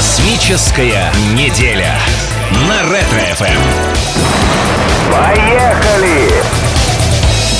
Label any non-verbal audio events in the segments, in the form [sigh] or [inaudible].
Космическая неделя на Ретро-ФМ. Поехали!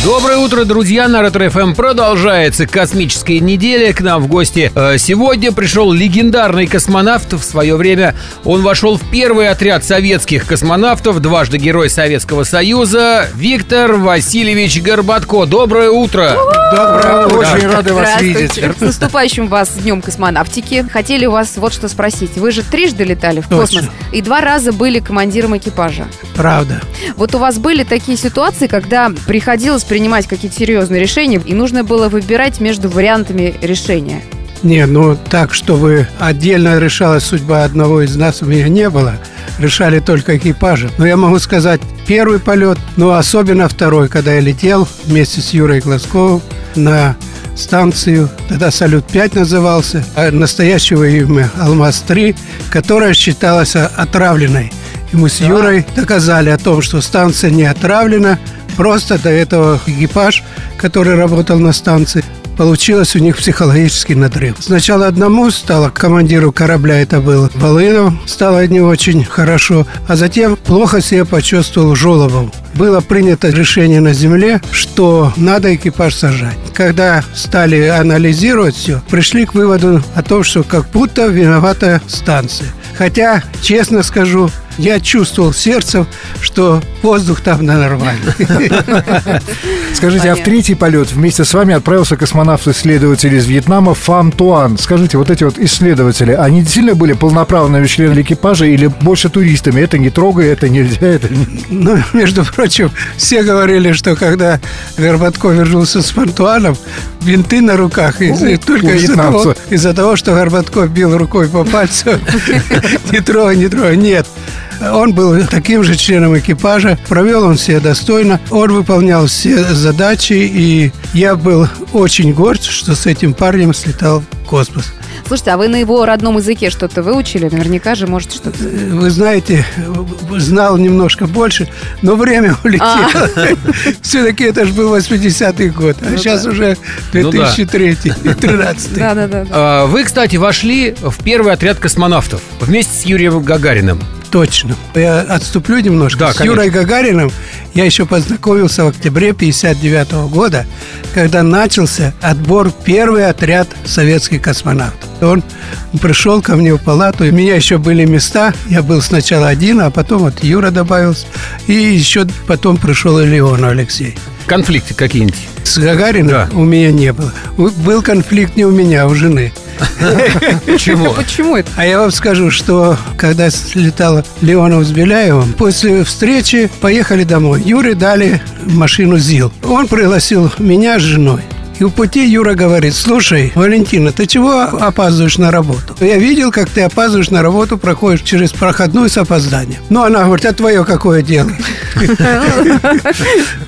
Доброе утро, друзья! На Ретро ФМ продолжается космическая неделя. К нам в гости э, сегодня пришел легендарный космонавт. В свое время он вошел в первый отряд советских космонавтов, дважды Герой Советского Союза, Виктор Васильевич Горбатко. Доброе утро! Доброе утро. Очень рады вас Здравствуйте. видеть. С наступающим вас Днем космонавтики. Хотели у вас вот что спросить. Вы же трижды летали в Точно. космос и два раза были командиром экипажа. Правда. Вот у вас были такие ситуации, когда приходилось принимать какие-то серьезные решения, и нужно было выбирать между вариантами решения. Не, ну так, чтобы отдельно решалась судьба одного из нас, у меня не было. Решали только экипажи. Но я могу сказать, первый полет, но особенно второй, когда я летел вместе с Юрой Глазковым на станцию, тогда «Салют-5» назывался, а настоящего имя «Алмаз-3», которая считалась отравленной. И мы с Юрой доказали о том, что станция не отравлена, просто до этого экипаж, который работал на станции, Получилось у них психологический надрыв. Сначала одному стало, командиру корабля это был Волынов, стало не очень хорошо, а затем плохо себя почувствовал Жолобов. Было принято решение на земле, что надо экипаж сажать. Когда стали анализировать все, пришли к выводу о том, что как будто виновата станция. Хотя, честно скажу, я чувствовал сердцем, что воздух там нормальный. [laughs] Скажите, а в третий полет вместе с вами отправился космонавт-исследователь из Вьетнама Фан Туан. Скажите, вот эти вот исследователи, они действительно были полноправными членами экипажа или больше туристами? Это не трогай, это нельзя, это... Ну, между прочим, все говорили, что когда Горбатко вернулся с Фантуаном, винты на руках, из- У- только из-за того, того, что Горбатко бил рукой по пальцу, [laughs] не трогай, не трогай, нет. Он был таким же членом экипажа, провел он себя достойно, он выполнял все задачи, и я был очень горд, что с этим парнем слетал в космос. Слушайте, а вы на его родном языке что-то выучили? Наверняка же, может, что-то... Вы знаете, знал немножко больше, но время [laughs] улетело. [laughs] Все-таки это же был 80-й год, а сейчас уже Ну да. 2003 13 Да-да-да. А, Вы, кстати, вошли в первый отряд космонавтов вместе с Юрием Гагариным. Точно. Я отступлю немножко. Да, С конечно. Юрой Гагариным я еще познакомился в октябре 59 года, когда начался отбор первый отряд советских космонавтов. Он пришел ко мне в палату, у меня еще были места. Я был сначала один, а потом вот Юра добавился. И еще потом пришел и Леон Алексей. Конфликты какие-нибудь? С Гагариным Да. у меня не было. Был конфликт не у меня, а у жены. Почему? Почему это? А я вам скажу, что когда слетала Леонов с Беляевым, после встречи поехали домой. Юре дали машину ЗИЛ. Он пригласил меня с женой. И в пути Юра говорит, слушай, Валентина, ты чего опаздываешь на работу? Я видел, как ты опаздываешь на работу, проходишь через проходную с опозданием. Ну, она говорит, а твое какое дело?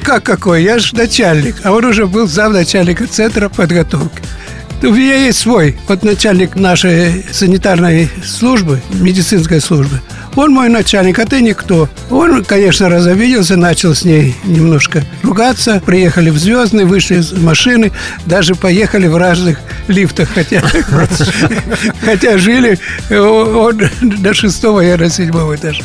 Как какое? Я же начальник. А он уже был замначальника центра подготовки. У меня есть свой, вот начальник нашей санитарной службы, медицинской службы. Он мой начальник, а ты никто. Он, конечно, разобиделся, начал с ней немножко ругаться. Приехали в Звездный, вышли из машины, даже поехали в разных лифтах, хотя, [laughs] жили э, до шестого, я на седьмом этаже.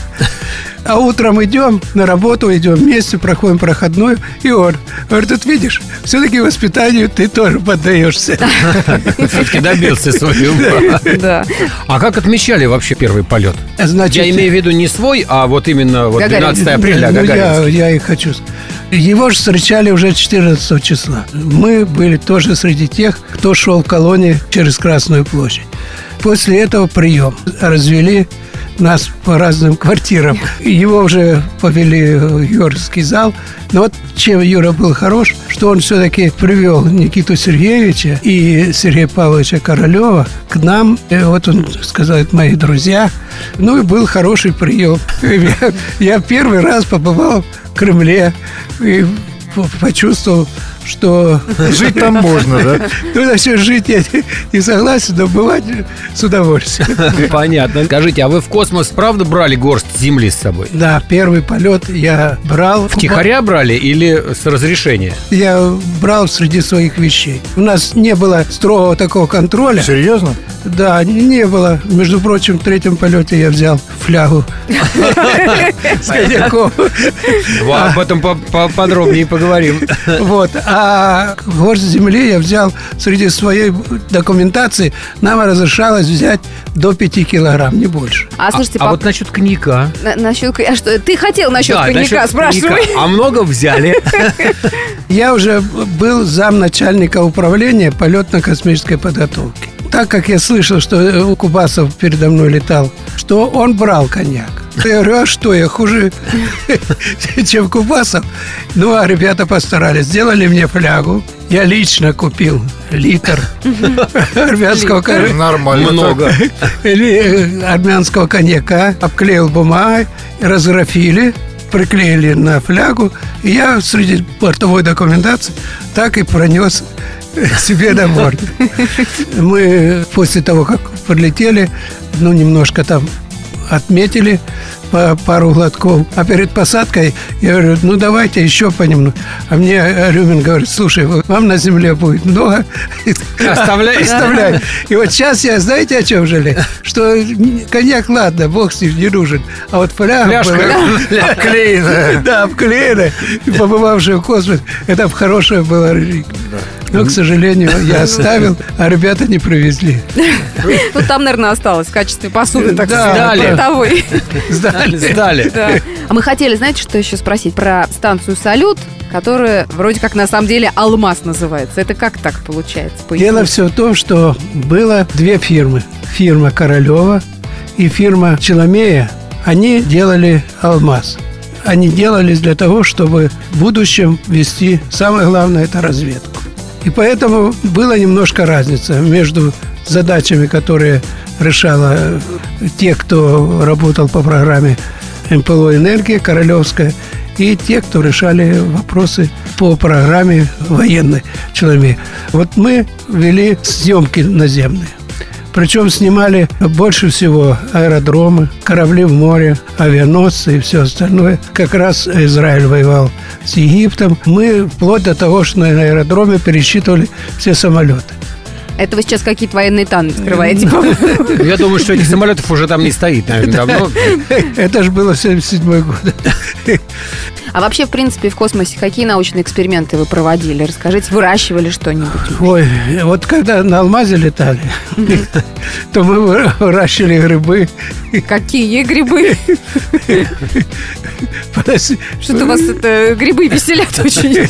А утром идем на работу, идем вместе, проходим проходную, и он говорит, тут видишь, все-таки воспитанию ты тоже поддаешься. [laughs] Все-таки добился своего. [laughs] Да. А как отмечали вообще первый полет? Значит, Я имею в виду не свой, а вот именно вот Гагарин. 12 апреля Ну, я, Гагаринский. я и хочу. Его же встречали уже 14 числа. Мы были тоже среди тех, кто шел в колонии через Красную площадь. После этого прием. Развели нас по разным квартирам. Его уже повели в Юрский зал. Но вот чем Юра был хорош, что он все-таки привел Никиту Сергеевича и Сергея Павловича Королева к нам. И вот он сказал, это мои друзья. Ну и был хороший прием. Я, [laughs] я первый раз побывал в Кремле и по- почувствовал, что Жить там [laughs] можно, да? ну, насчет жить я не- согласен, но бывать с удовольствием. Понятно. Скажите, а вы в космос правда брали горсть земли с собой? Да, первый полет я брал. Втихаря брали или с разрешения? Я брал среди своих вещей. У нас не было строгого такого контроля. Серьезно? Да, не было. Между прочим, в третьем полете я взял флягу с коньяком. Во, Об этом по- по- подробнее поговорим. Вот. А горсть земли я взял среди своей документации. Нам разрешалось взять до 5 килограмм, не больше. А слушайте, а пап- вот насчет коньяка. на- насчет... А что, ты хотел насчет Да, коньяка, насчет спрашивай. коньяка. А много взяли? [laughs] Я уже был замначальника управления полетно-космической подготовки. Так как я слышал, что Кубасов передо мной летал, что он брал коньяк. Я говорю, а что, я хуже, [laughs] чем Кубасов? Ну, а ребята постарались. Сделали мне флягу. Я лично купил литр армянского коньяка. Нормально. Много. Э, армянского коньяка, обклеил бумагой, разграфили, приклеили на флягу. И я среди бортовой документации так и пронес [laughs] себе на борт. [laughs] Мы после того, как подлетели, ну, немножко там отметили по пару глотков. А перед посадкой я говорю, ну давайте еще понемногу. А мне Рюмин говорит, слушай, вам на земле будет много. Оставляй. Оставляй. И вот сейчас я, знаете, о чем жалею? Что коньяк, ладно, бог с ним не нужен. А вот фляга Фляжка была- Обклеенная. Да, обклеена. Побывавшая в космосе, это хорошая была реликвия. Но, к сожалению, я [laughs] оставил, а ребята не привезли. Ну, там, наверное, осталось в качестве посуды, так Да, сказать, бытовой. Сдали. Сдали. Да. А мы хотели, знаете, что еще спросить? Про станцию «Салют», которая вроде как на самом деле «Алмаз» называется. Это как так получается? Дело все в том, что было две фирмы. Фирма Королева и фирма Челомея. Они делали алмаз. Они делались для того, чтобы в будущем вести, самое главное, это разведку. И поэтому была немножко разница между задачами, которые решала э, те, кто работал по программе МПЛО «Энергия» Королевская, и те, кто решали вопросы по программе военной Челомея. Вот мы вели съемки наземные. Причем снимали больше всего аэродромы, корабли в море, авианосцы и все остальное. Как раз Израиль воевал с Египтом. Мы вплоть до того, что на аэродроме пересчитывали все самолеты. Это вы сейчас какие-то военные тайны скрываете, по-моему. Я думаю, что этих самолетов уже там не стоит, наверное, [laughs] давно. Это же было 77 год. [laughs] А вообще, в принципе, в космосе какие научные эксперименты вы проводили? Расскажите, выращивали что-нибудь? Ой, вот когда на алмазе летали, [laughs] то мы вы- выращивали грибы. Какие грибы? Что-то у вас это грибы веселят очень.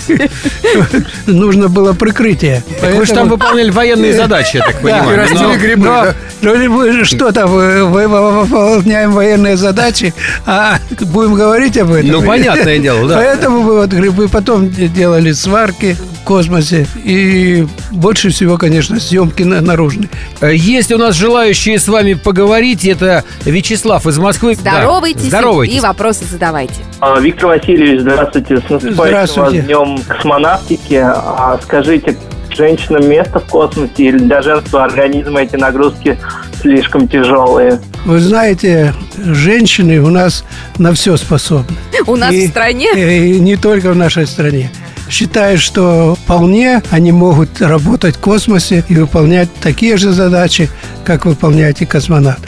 Нужно было прикрытие. Вы же там выполняли военные задачи, я так понимаю. растили Но- грибы, Но, да? ну, что там, вы- выполняем военные задачи, а будем говорить об этом. Ну, понятное дело, да. Поэтому мы вот грибы потом де- делали сварки в космосе. И больше всего, конечно, съемки на- наружные. Э, Есть у нас желающие с вами поговорить. Это Вячеслав из Москвы. Да. Здоровайтесь и Здоровайтесь. вопросы задавайте. А, Виктор Васильевич, здравствуйте. С наступающим вас днем космонавтики. А Скажите, женщинам место в космосе или для женского организма эти нагрузки слишком тяжелые? Вы знаете, женщины у нас на все способны. У нас И- в стране И не только в нашей стране. Считаю, что вполне они могут работать в космосе и выполнять такие же задачи, как выполняет и космонавт.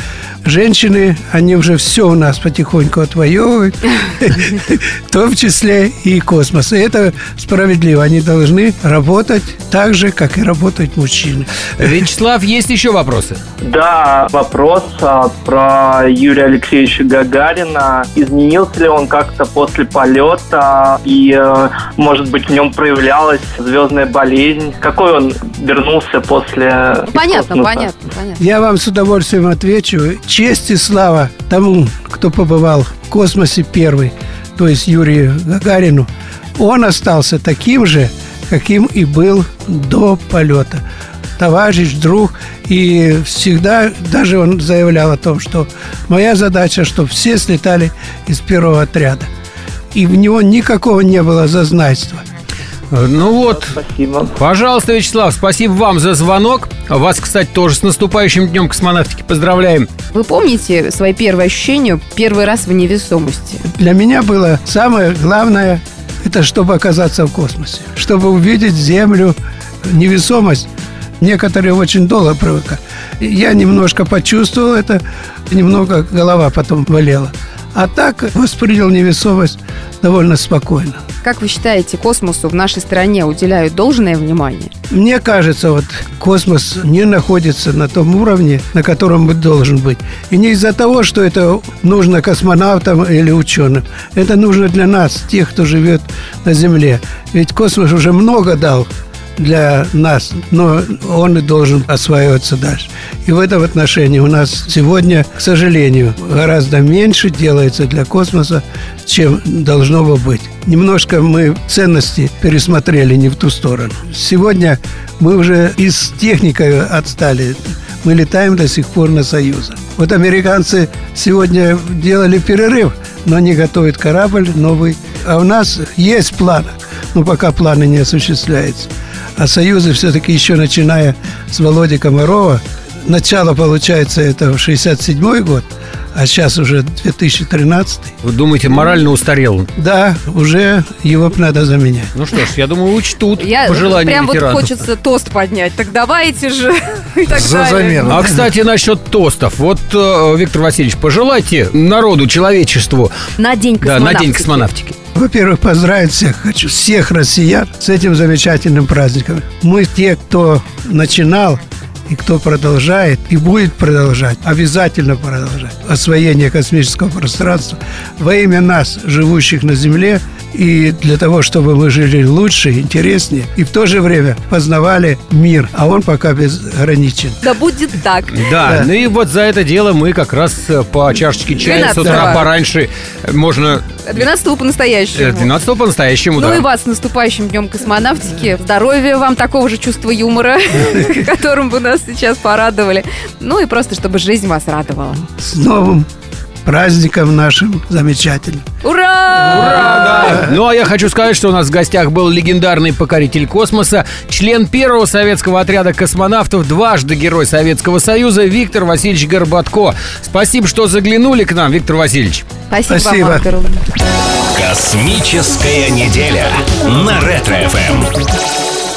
Женщины, они уже все у нас потихоньку отвоевывают, в том числе и космос. И это справедливо. Они должны работать так же, как и работают мужчины. Вячеслав, есть еще вопросы? Да, вопрос а, про Юрия Алексеевича Гагарина. Изменился ли он как-то после полета? И, э, может быть, в нем проявлялась звездная болезнь? Какой он вернулся после Понятно, космоса? понятно, понятно. Я вам с удовольствием отвечу. Честь и слава тому, кто побывал в космосе первый, то есть Юрию Гагарину. Он остался таким же, каким и был до полета. Товарищ, друг, и всегда, даже он заявлял о том, что моя задача, чтобы все слетали из первого отряда. И в него никакого не было зазнайства. Ну вот, Спасибо. пожалуйста, Вячеслав, спасибо вам за звонок. Вас, кстати, тоже с наступающим днем космонавтики поздравляем. Вы помните свои первые ощущения первый раз в невесомости? Для меня было самое главное, это чтобы оказаться в космосе, чтобы увидеть Землю, невесомость. Некоторые очень долго привыкают. Я немножко почувствовал это, немного голова потом болела. А так воспринял невесомость довольно спокойно. Как вы считаете, космосу в нашей стране уделяют должное внимание? Мне кажется, вот космос не находится на том уровне, на котором он должен быть. И не из-за того, что это нужно космонавтам или ученым. Это нужно для нас, тех, кто живет на Земле. Ведь космос уже много дал для нас, но он и должен осваиваться дальше. И в этом отношении у нас сегодня, к сожалению, гораздо меньше делается для космоса, чем должно бы быть. Немножко мы ценности пересмотрели не в ту сторону. Сегодня мы уже и с техникой отстали. Мы летаем до сих пор на Союза. Вот американцы сегодня делали перерыв, но они готовят корабль новый. А у нас есть планы, но пока планы не осуществляются. А Союзы все-таки еще начиная с Володи Комарова, начало, получается, это 67 год, а сейчас уже 2013. Вы думаете, морально устарел? Да, уже его надо заменять. Ну что ж, я думаю, учтут Я пожелания прям вот ветеранов. хочется тост поднять. Так давайте же. [laughs] И так За далее. замену. А, кстати, насчет тостов. Вот, э, Виктор Васильевич, пожелайте народу, человечеству, На день да, космонавтики. на день космонавтики. Во-первых, поздравить всех хочу, всех россиян с этим замечательным праздником. Мы те, кто начинал и кто продолжает и будет продолжать, обязательно продолжать освоение космического пространства во имя нас, живущих на Земле, и для того, чтобы мы жили лучше, интереснее, и в то же время познавали мир, а он пока безграничен. Да будет так. Да, Да. ну и вот за это дело мы как раз э, по чашечке чая с 12-го. утра пораньше э, можно... 12 по-настоящему. 12 по-настоящему, Ну да. и вас с наступающим днем космонавтики. Здоровья вам, такого же чувства юмора, [laughs] которым вы нас сейчас порадовали. Ну и просто, чтобы жизнь вас радовала. С новым праздником нашим замечательным. Ура! Да. Ну а я хочу сказать, что у нас в гостях был легендарный покоритель космоса, член первого советского отряда космонавтов, дважды Герой Советского Союза Виктор Васильевич Горбатко. Спасибо, что заглянули к нам, Виктор Васильевич. Спасибо, Спасибо. вам, Виктор. Космическая неделя на Ретро-ФМ.